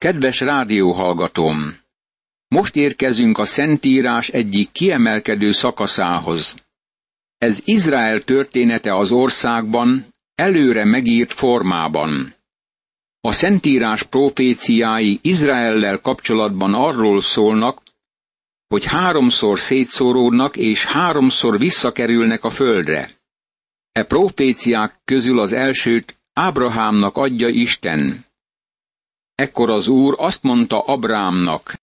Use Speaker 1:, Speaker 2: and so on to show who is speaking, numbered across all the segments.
Speaker 1: Kedves rádióhallgatóm! Most érkezünk a Szentírás egyik kiemelkedő szakaszához. Ez Izrael története az országban, előre megírt formában. A Szentírás proféciái Izraellel kapcsolatban arról szólnak, hogy háromszor szétszóródnak és háromszor visszakerülnek a földre. E proféciák közül az elsőt Ábrahámnak adja Isten. Ekkor az Úr azt mondta Abrámnak,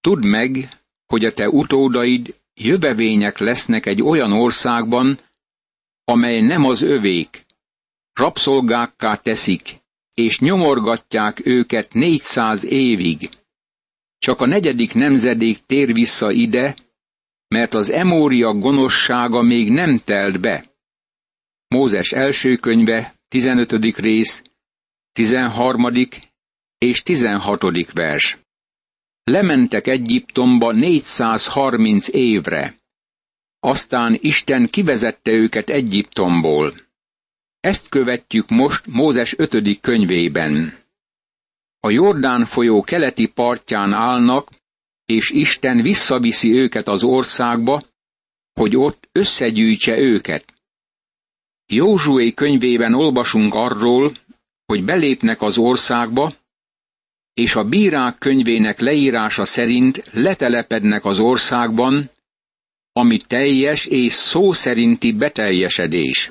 Speaker 1: tudd meg, hogy a te utódaid jövevények lesznek egy olyan országban, amely nem az övék. Rabszolgákká teszik, és nyomorgatják őket négyszáz évig. Csak a negyedik nemzedék tér vissza ide, mert az emória gonoszsága még nem telt be. Mózes első könyve, 15. rész, 13. és 16. vers. Lementek Egyiptomba 430 évre. Aztán Isten kivezette őket Egyiptomból. Ezt követjük most Mózes 5. könyvében. A Jordán folyó keleti partján állnak, és Isten visszaviszi őket az országba, hogy ott összegyűjtse őket. Józsué könyvében olvasunk arról, hogy belépnek az országba, és a bírák könyvének leírása szerint letelepednek az országban, ami teljes és szó szerinti beteljesedés.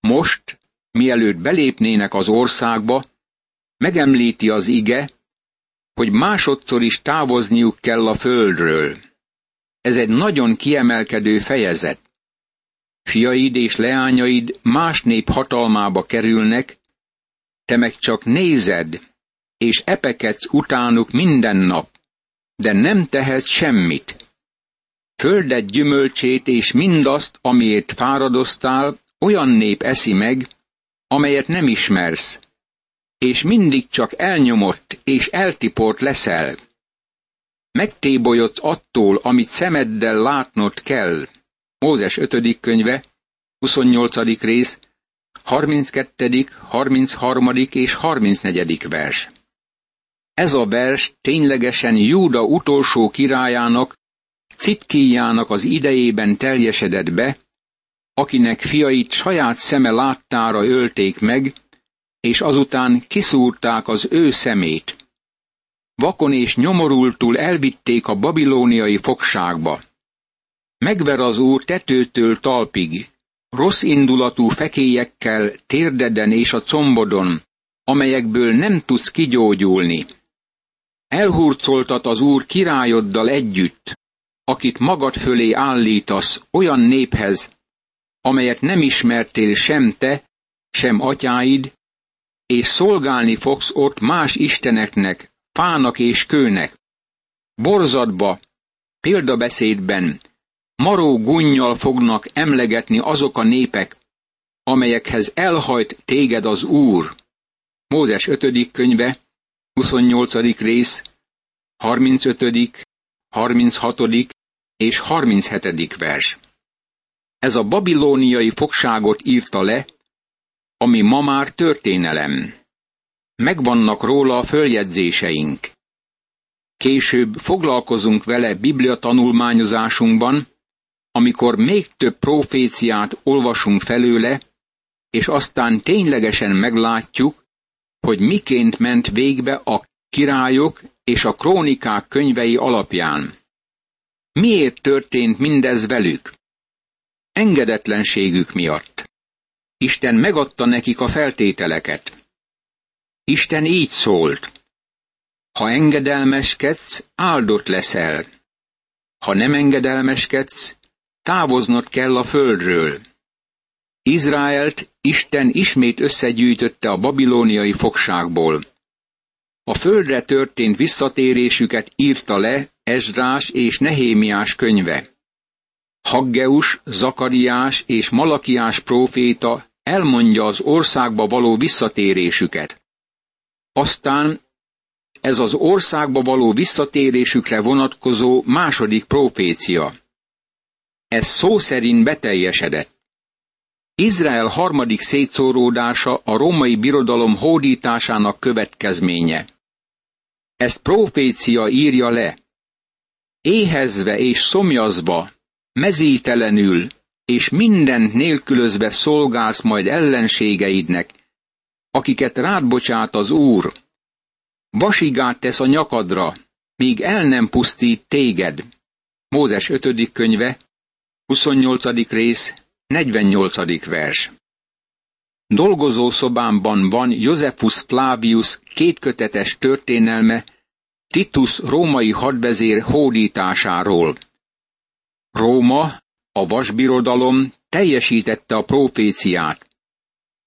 Speaker 1: Most, mielőtt belépnének az országba, megemlíti az ige, hogy másodszor is távozniuk kell a földről. Ez egy nagyon kiemelkedő fejezet. Fiaid és leányaid más nép hatalmába kerülnek, te meg csak nézed, és epekedsz utánuk minden nap, de nem tehetsz semmit. Földet gyümölcsét és mindazt, amiért fáradoztál, olyan nép eszi meg, amelyet nem ismersz, és mindig csak elnyomott és eltiport leszel. Megtébolyodsz attól, amit szemeddel látnod kell. Mózes 5. könyve, 28. rész, 32., 33. és 34. vers. Ez a vers ténylegesen Júda utolsó királyának, Citkíjának az idejében teljesedett be, akinek fiait saját szeme láttára ölték meg, és azután kiszúrták az ő szemét. Vakon és nyomorultul elvitték a babilóniai fogságba. Megver az úr tetőtől talpig, rossz indulatú fekélyekkel térdeden és a combodon, amelyekből nem tudsz kigyógyulni. Elhurcoltat az úr királyoddal együtt, akit magad fölé állítasz olyan néphez, amelyet nem ismertél sem te, sem atyáid, és szolgálni fogsz ott más isteneknek, fának és kőnek. Borzadba, példabeszédben, maró gunnyal fognak emlegetni azok a népek, amelyekhez elhajt téged az Úr. Mózes 5. könyve, 28. rész, 35., 36. és 37. vers. Ez a babilóniai fogságot írta le, ami ma már történelem. Megvannak róla a följegyzéseink. Később foglalkozunk vele Biblia tanulmányozásunkban, amikor még több proféciát olvasunk felőle, és aztán ténylegesen meglátjuk, hogy miként ment végbe a királyok és a krónikák könyvei alapján. Miért történt mindez velük? Engedetlenségük miatt. Isten megadta nekik a feltételeket. Isten így szólt. Ha engedelmeskedsz, áldott leszel. Ha nem engedelmeskedsz, távoznod kell a földről. Izraelt Isten ismét összegyűjtötte a babilóniai fogságból. A földre történt visszatérésüket írta le Ezrás és Nehémiás könyve. Haggeus, Zakariás és Malakiás próféta elmondja az országba való visszatérésüket. Aztán ez az országba való visszatérésükre vonatkozó második profécia. Ez szó szerint beteljesedett. Izrael harmadik szétszóródása a római birodalom hódításának következménye. Ezt profécia írja le. Éhezve és szomjazva, mezítelenül és mindent nélkülözve szolgálsz majd ellenségeidnek, akiket rád bocsát az Úr. Vasigát tesz a nyakadra, míg el nem pusztít téged. Mózes 5. könyve, 28. rész, 48. vers. Dolgozószobámban van Josephus Flavius kétkötetes történelme Titus római hadvezér hódításáról. Róma, a vasbirodalom teljesítette a proféciát.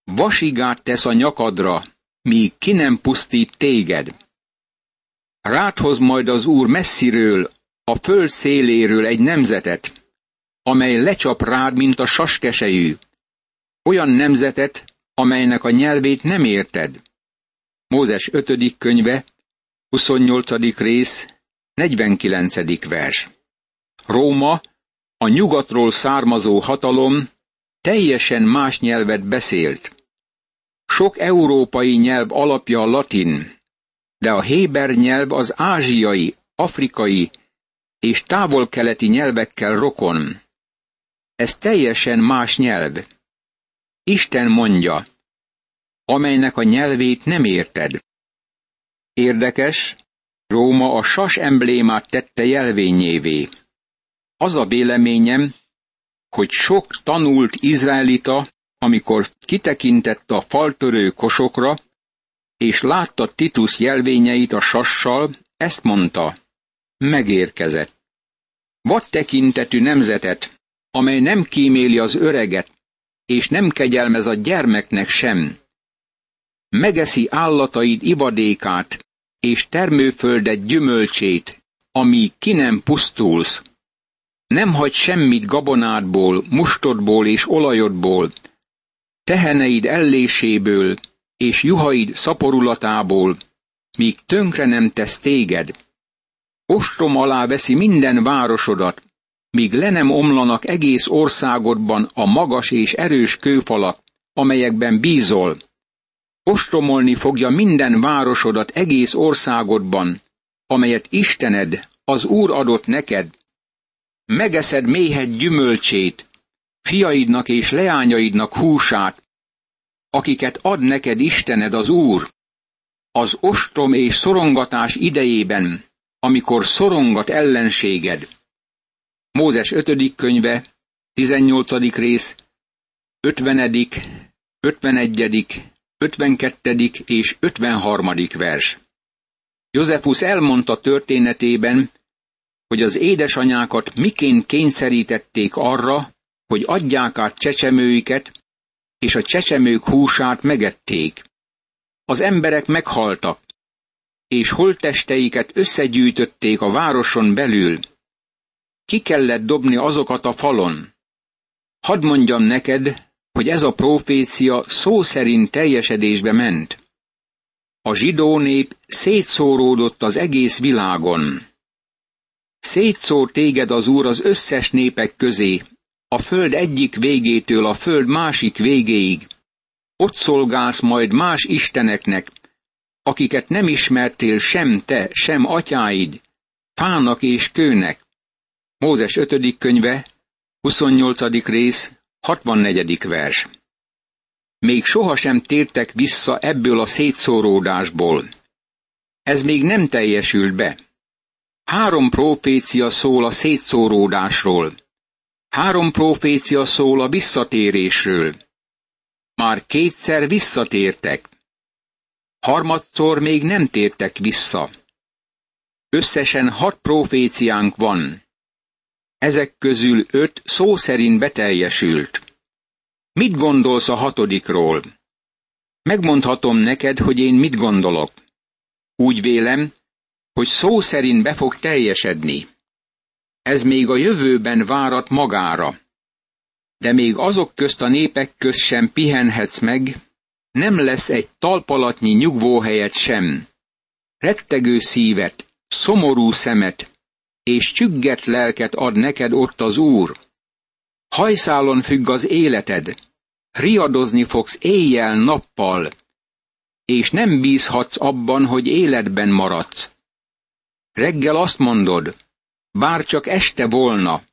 Speaker 1: Vasigát tesz a nyakadra, míg ki nem pusztít téged. Ráthoz majd az Úr messziről, a föld széléről egy nemzetet, amely lecsap rád, mint a saskesejű. Olyan nemzetet, amelynek a nyelvét nem érted. Mózes 5. könyve, 28. rész, 49. vers. Róma, a nyugatról származó hatalom teljesen más nyelvet beszélt. Sok európai nyelv alapja a latin, de a héber nyelv az ázsiai, afrikai és távol-keleti nyelvekkel rokon. Ez teljesen más nyelv. Isten mondja, amelynek a nyelvét nem érted. Érdekes, Róma a sas emblémát tette jelvényévé. Az a véleményem, hogy sok tanult izraelita, amikor kitekintett a faltörő kosokra, és látta Titus jelvényeit a sassal, ezt mondta, megérkezett. Vad tekintetű nemzetet, amely nem kíméli az öreget, és nem kegyelmez a gyermeknek sem. Megeszi állataid ivadékát, és termőföldet gyümölcsét, ami ki nem pusztulsz. Nem hagy semmit gabonádból, mustodból és olajodból, teheneid elléséből és juhaid szaporulatából, míg tönkre nem tesz téged. Ostrom alá veszi minden városodat, míg le nem omlanak egész országodban a magas és erős kőfalak, amelyekben bízol. Ostromolni fogja minden városodat egész országodban, amelyet Istened, az Úr adott neked. Megeszed méhed gyümölcsét, fiaidnak és leányaidnak húsát, akiket ad neked Istened az Úr. Az ostrom és szorongatás idejében, amikor szorongat ellenséged. Mózes 5. könyve, 18. rész, 50., 51., 52. és 53. vers. Józefus elmondta történetében, hogy az édesanyákat miként kényszerítették arra, hogy adják át csecsemőiket, és a csecsemők húsát megették. Az emberek meghaltak, és holttesteiket összegyűjtötték a városon belül. Ki kellett dobni azokat a falon. Hadd mondjam neked, hogy ez a profécia szó szerint teljesedésbe ment. A zsidó nép szétszóródott az egész világon. Szétszór téged az Úr az összes népek közé, a föld egyik végétől a föld másik végéig. Ott szolgálsz majd más isteneknek, akiket nem ismertél sem te, sem atyáid, fának és kőnek. Mózes 5. könyve, 28. rész, 64. vers. Még sohasem tértek vissza ebből a szétszóródásból. Ez még nem teljesült be. Három profécia szól a szétszóródásról. Három profécia szól a visszatérésről. Már kétszer visszatértek. Harmadszor még nem tértek vissza. Összesen hat proféciánk van. Ezek közül öt szó szerint beteljesült. Mit gondolsz a hatodikról? Megmondhatom neked, hogy én mit gondolok. Úgy vélem, hogy szó szerint be fog teljesedni. Ez még a jövőben várat magára. De még azok közt a népek közt sem pihenhetsz meg, nem lesz egy talpalatnyi nyugvóhelyet sem. Rettegő szívet, szomorú szemet és csügget lelket ad neked ott az Úr. Hajszálon függ az életed, riadozni fogsz éjjel-nappal, és nem bízhatsz abban, hogy életben maradsz. Reggel azt mondod, bár csak este volna.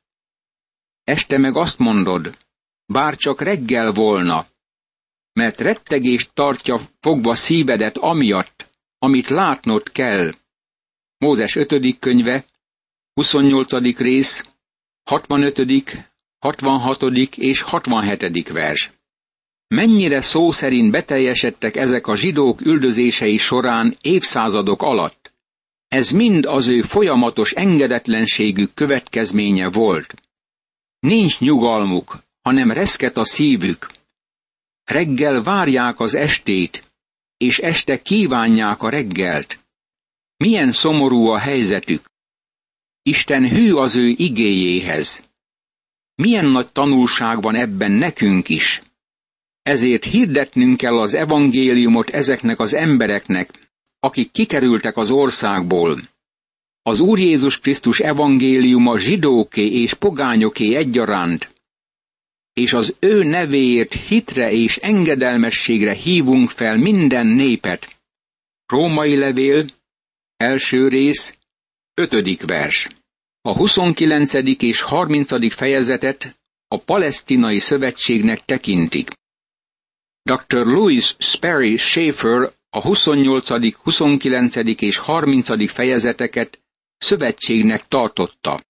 Speaker 1: Este meg azt mondod, bár csak reggel volna. Mert rettegést tartja fogva szívedet amiatt, amit látnod kell. Mózes 5. könyve, 28. rész, 65., 66. és 67. vers. Mennyire szó szerint beteljesedtek ezek a zsidók üldözései során évszázadok alatt. Ez mind az ő folyamatos engedetlenségük következménye volt. Nincs nyugalmuk, hanem reszket a szívük. Reggel várják az estét, és este kívánják a reggelt. Milyen szomorú a helyzetük. Isten hű az ő igéjéhez. Milyen nagy tanulság van ebben nekünk is. Ezért hirdetnünk kell az evangéliumot ezeknek az embereknek, akik kikerültek az országból. Az Úr Jézus Krisztus evangéliuma zsidóké és pogányoké egyaránt, és az ő nevéért hitre és engedelmességre hívunk fel minden népet. Római levél, első rész, ötödik vers. A 29. és 30. fejezetet a palesztinai szövetségnek tekintik. Dr. Louis Sperry Schaefer a 28., 29. és 30. fejezeteket szövetségnek tartotta.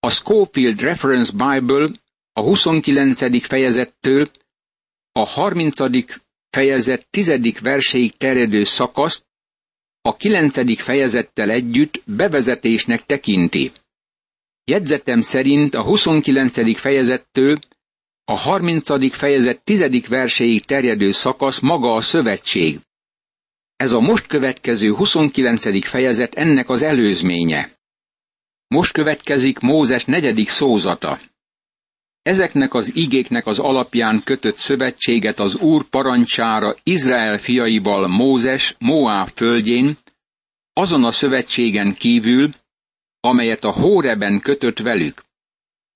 Speaker 1: A Schofield Reference Bible a 29. fejezettől a 30. fejezet 10. verséig terjedő szakaszt a 9. fejezettel együtt bevezetésnek tekinti. Jegyzetem szerint a 29. fejezettől a 30. fejezet 10. verséig terjedő szakasz maga a szövetség. Ez a most következő 29. fejezet ennek az előzménye. Most következik Mózes negyedik szózata. Ezeknek az igéknek az alapján kötött szövetséget az Úr parancsára Izrael fiaival Mózes Moáb földjén, azon a szövetségen kívül, amelyet a Hóreben kötött velük.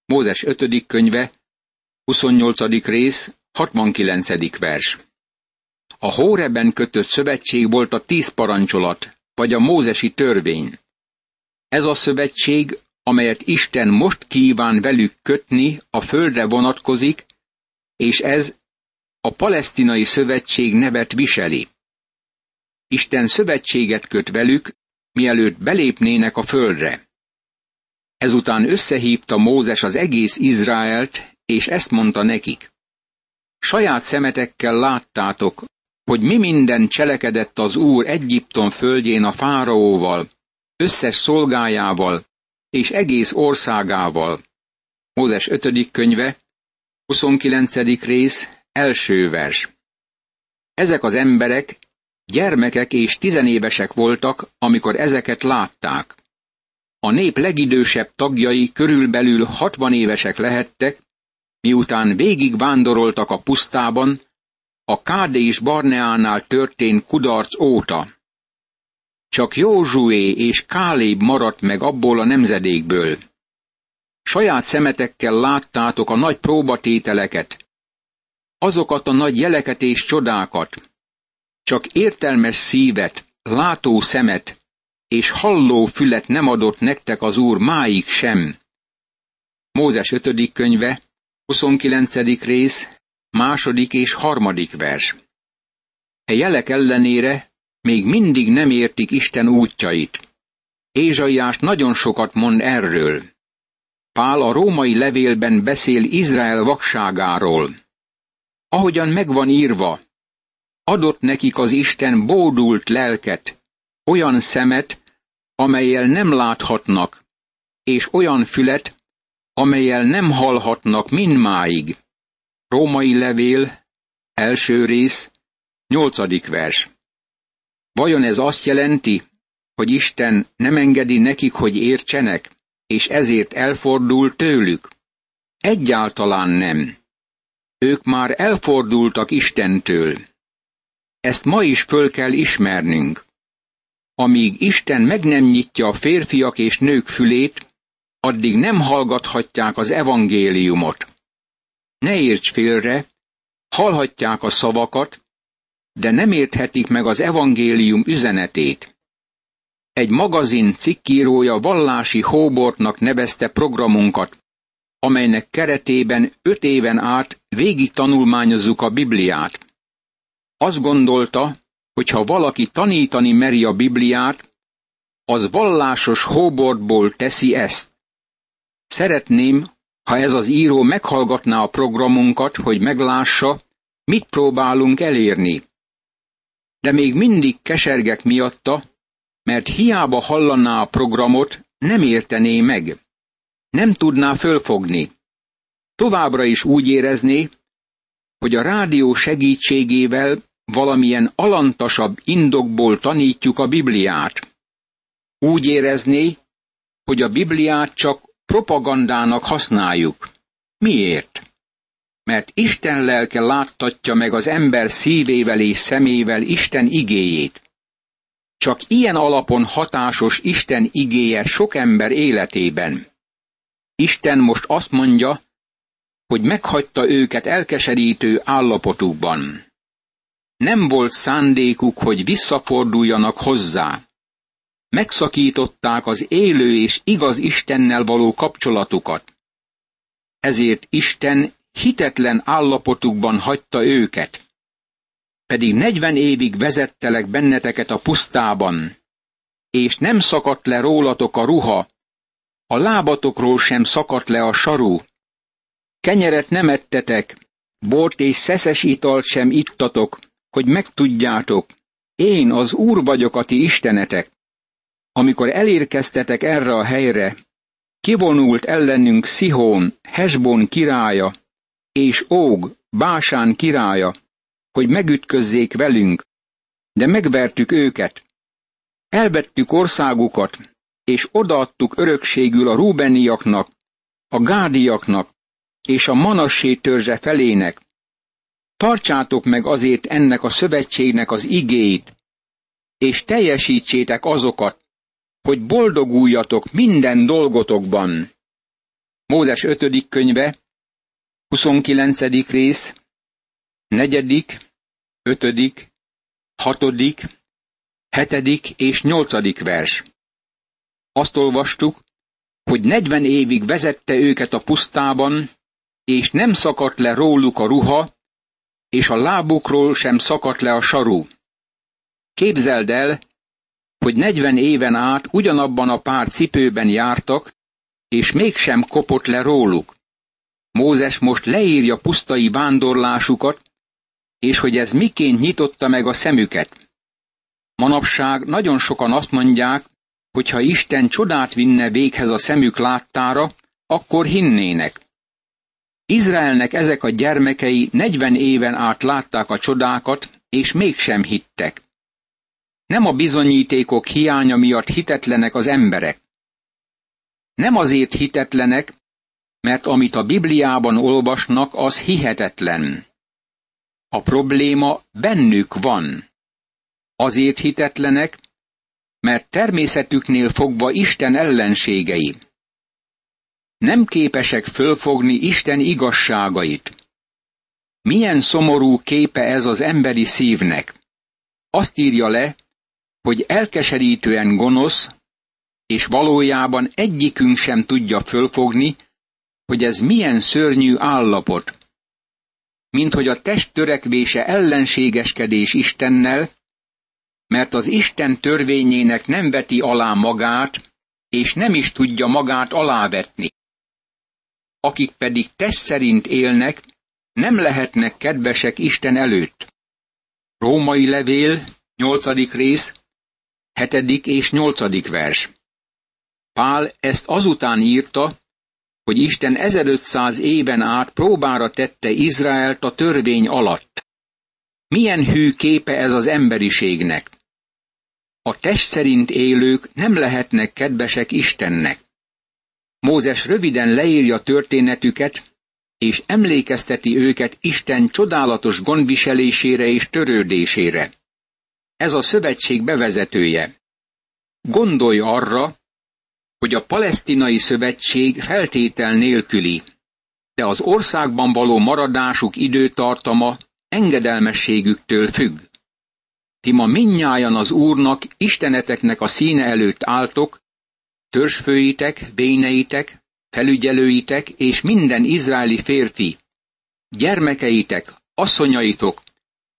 Speaker 1: Mózes 5. könyve, 28. rész, 69. vers. A Hóreben kötött szövetség volt a tíz parancsolat, vagy a mózesi törvény. Ez a szövetség, amelyet Isten most kíván velük kötni, a földre vonatkozik, és ez a palesztinai szövetség nevet viseli. Isten szövetséget köt velük, mielőtt belépnének a földre. Ezután összehívta Mózes az egész Izraelt, és ezt mondta nekik. Saját szemetekkel láttátok, hogy mi minden cselekedett az Úr Egyiptom földjén a fáraóval, összes szolgájával és egész országával. Mózes 5. könyve, 29. rész, első vers. Ezek az emberek gyermekek és tizenévesek voltak, amikor ezeket látták. A nép legidősebb tagjai körülbelül hatvan évesek lehettek, miután végig vándoroltak a pusztában, a Kádé és Barneánál történt kudarc óta. Csak Józsué és Káléb maradt meg abból a nemzedékből. Saját szemetekkel láttátok a nagy próbatételeket, azokat a nagy jeleket és csodákat. Csak értelmes szívet, látó szemet és halló fület nem adott nektek az Úr máig sem. Mózes 5. könyve, 29. rész, második és harmadik vers. E jelek ellenére még mindig nem értik Isten útjait. Ézsaiás nagyon sokat mond erről. Pál a római levélben beszél Izrael vakságáról. Ahogyan megvan írva, adott nekik az Isten bódult lelket, olyan szemet, amelyel nem láthatnak, és olyan fület, amelyel nem hallhatnak mindmáig. Római levél, első rész, nyolcadik vers. Vajon ez azt jelenti, hogy Isten nem engedi nekik, hogy értsenek, és ezért elfordul tőlük? Egyáltalán nem. Ők már elfordultak Istentől. Ezt ma is föl kell ismernünk. Amíg Isten meg nem nyitja a férfiak és nők fülét, addig nem hallgathatják az evangéliumot. Ne érts félre, hallhatják a szavakat, de nem érthetik meg az evangélium üzenetét. egy magazin cikkírója vallási hóbortnak nevezte programunkat, amelynek keretében öt éven át végig tanulmányozzuk a Bibliát. Azt gondolta, hogy ha valaki tanítani meri a Bibliát, az vallásos hóbortból teszi ezt. Szeretném, ha ez az író meghallgatná a programunkat, hogy meglássa, mit próbálunk elérni. De még mindig kesergek miatta, mert hiába hallaná a programot, nem értené meg. Nem tudná fölfogni. Továbbra is úgy érezné, hogy a rádió segítségével valamilyen alantasabb indokból tanítjuk a Bibliát. Úgy érezné, hogy a Bibliát csak propagandának használjuk. Miért? Mert Isten lelke láttatja meg az ember szívével és szemével Isten igéjét. Csak ilyen alapon hatásos Isten igéje sok ember életében. Isten most azt mondja, hogy meghagyta őket elkeserítő állapotukban. Nem volt szándékuk, hogy visszaforduljanak hozzá. Megszakították az élő és igaz Istennel való kapcsolatukat. Ezért Isten hitetlen állapotukban hagyta őket. Pedig negyven évig vezettelek benneteket a pusztában, és nem szakadt le rólatok a ruha, a lábatokról sem szakadt le a sarú. Kenyeret nem ettetek, bort és szeszes italt sem ittatok, hogy megtudjátok, én az Úr vagyok a ti istenetek. Amikor elérkeztetek erre a helyre, kivonult ellenünk Szihón, Hesbon királya, és Óg, Básán királya, hogy megütközzék velünk, de megvertük őket. Elvettük országukat, és odaadtuk örökségül a Rúbeniaknak, a Gádiaknak és a Manassé törzse felének. Tartsátok meg azért ennek a szövetségnek az igéit, és teljesítsétek azokat, hogy boldoguljatok minden dolgotokban. Mózes 5. könyve, 29. rész, 4., 5., 6., 7. és 8. vers. Azt olvastuk, hogy negyven évig vezette őket a pusztában, és nem szakadt le róluk a ruha, és a lábukról sem szakadt le a sarú. Képzeld el, hogy negyven éven át ugyanabban a pár cipőben jártak, és mégsem kopott le róluk. Mózes most leírja pusztai vándorlásukat, és hogy ez miként nyitotta meg a szemüket. Manapság nagyon sokan azt mondják, hogy ha Isten csodát vinne véghez a szemük láttára, akkor hinnének. Izraelnek ezek a gyermekei negyven éven át látták a csodákat, és mégsem hittek. Nem a bizonyítékok hiánya miatt hitetlenek az emberek. Nem azért hitetlenek, mert amit a Bibliában olvasnak, az hihetetlen. A probléma bennük van. Azért hitetlenek, mert természetüknél fogva Isten ellenségei. Nem képesek fölfogni Isten igazságait. Milyen szomorú képe ez az emberi szívnek. Azt írja le, hogy elkeserítően gonosz, és valójában egyikünk sem tudja fölfogni, hogy ez milyen szörnyű állapot. Mint hogy a test törekvése ellenségeskedés Istennel, mert az Isten törvényének nem veti alá magát, és nem is tudja magát alávetni. Akik pedig test szerint élnek, nem lehetnek kedvesek Isten előtt. Római levél, 8. rész, 7. és 8. vers. Pál ezt azután írta, hogy Isten 1500 éven át próbára tette Izraelt a törvény alatt. Milyen hű képe ez az emberiségnek? A test szerint élők nem lehetnek kedvesek Istennek. Mózes röviden leírja történetüket, és emlékezteti őket Isten csodálatos gondviselésére és törődésére. Ez a szövetség bevezetője. Gondolj arra, hogy a palesztinai szövetség feltétel nélküli, de az országban való maradásuk időtartama engedelmességüktől függ. ti ma minnyájan az Úrnak, Isteneteknek a színe előtt álltok, törzsfőitek, véneitek, felügyelőitek és minden izraeli férfi, gyermekeitek, asszonyaitok,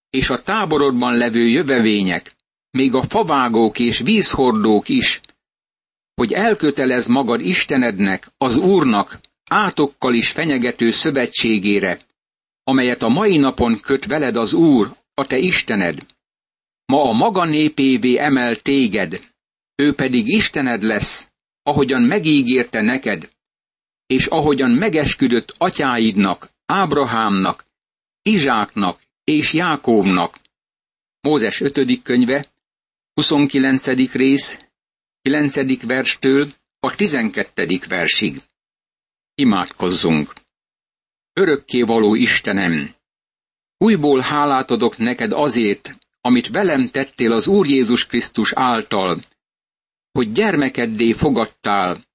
Speaker 1: és a táborodban levő jövevények, még a favágók és vízhordók is, hogy elkötelez magad Istenednek, az Úrnak, átokkal is fenyegető szövetségére, amelyet a mai napon köt veled az Úr, a te Istened. Ma a maga népévé emel téged, ő pedig Istened lesz, ahogyan megígérte neked, és ahogyan megesküdött atyáidnak, Ábrahámnak, Izsáknak és Jákóbnak. Mózes 5. könyve, 29. rész, 9. verstől a 12. versig. Imádkozzunk! Örökké való Istenem! Újból hálát adok neked azért, amit velem tettél az Úr Jézus Krisztus által, hogy gyermekeddé fogadtál,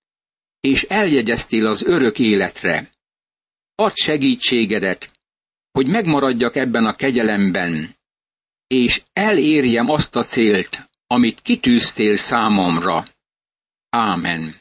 Speaker 1: és eljegyeztél az örök életre. Add segítségedet, hogy megmaradjak ebben a kegyelemben, és elérjem azt a célt, amit kitűztél számomra. Ámen.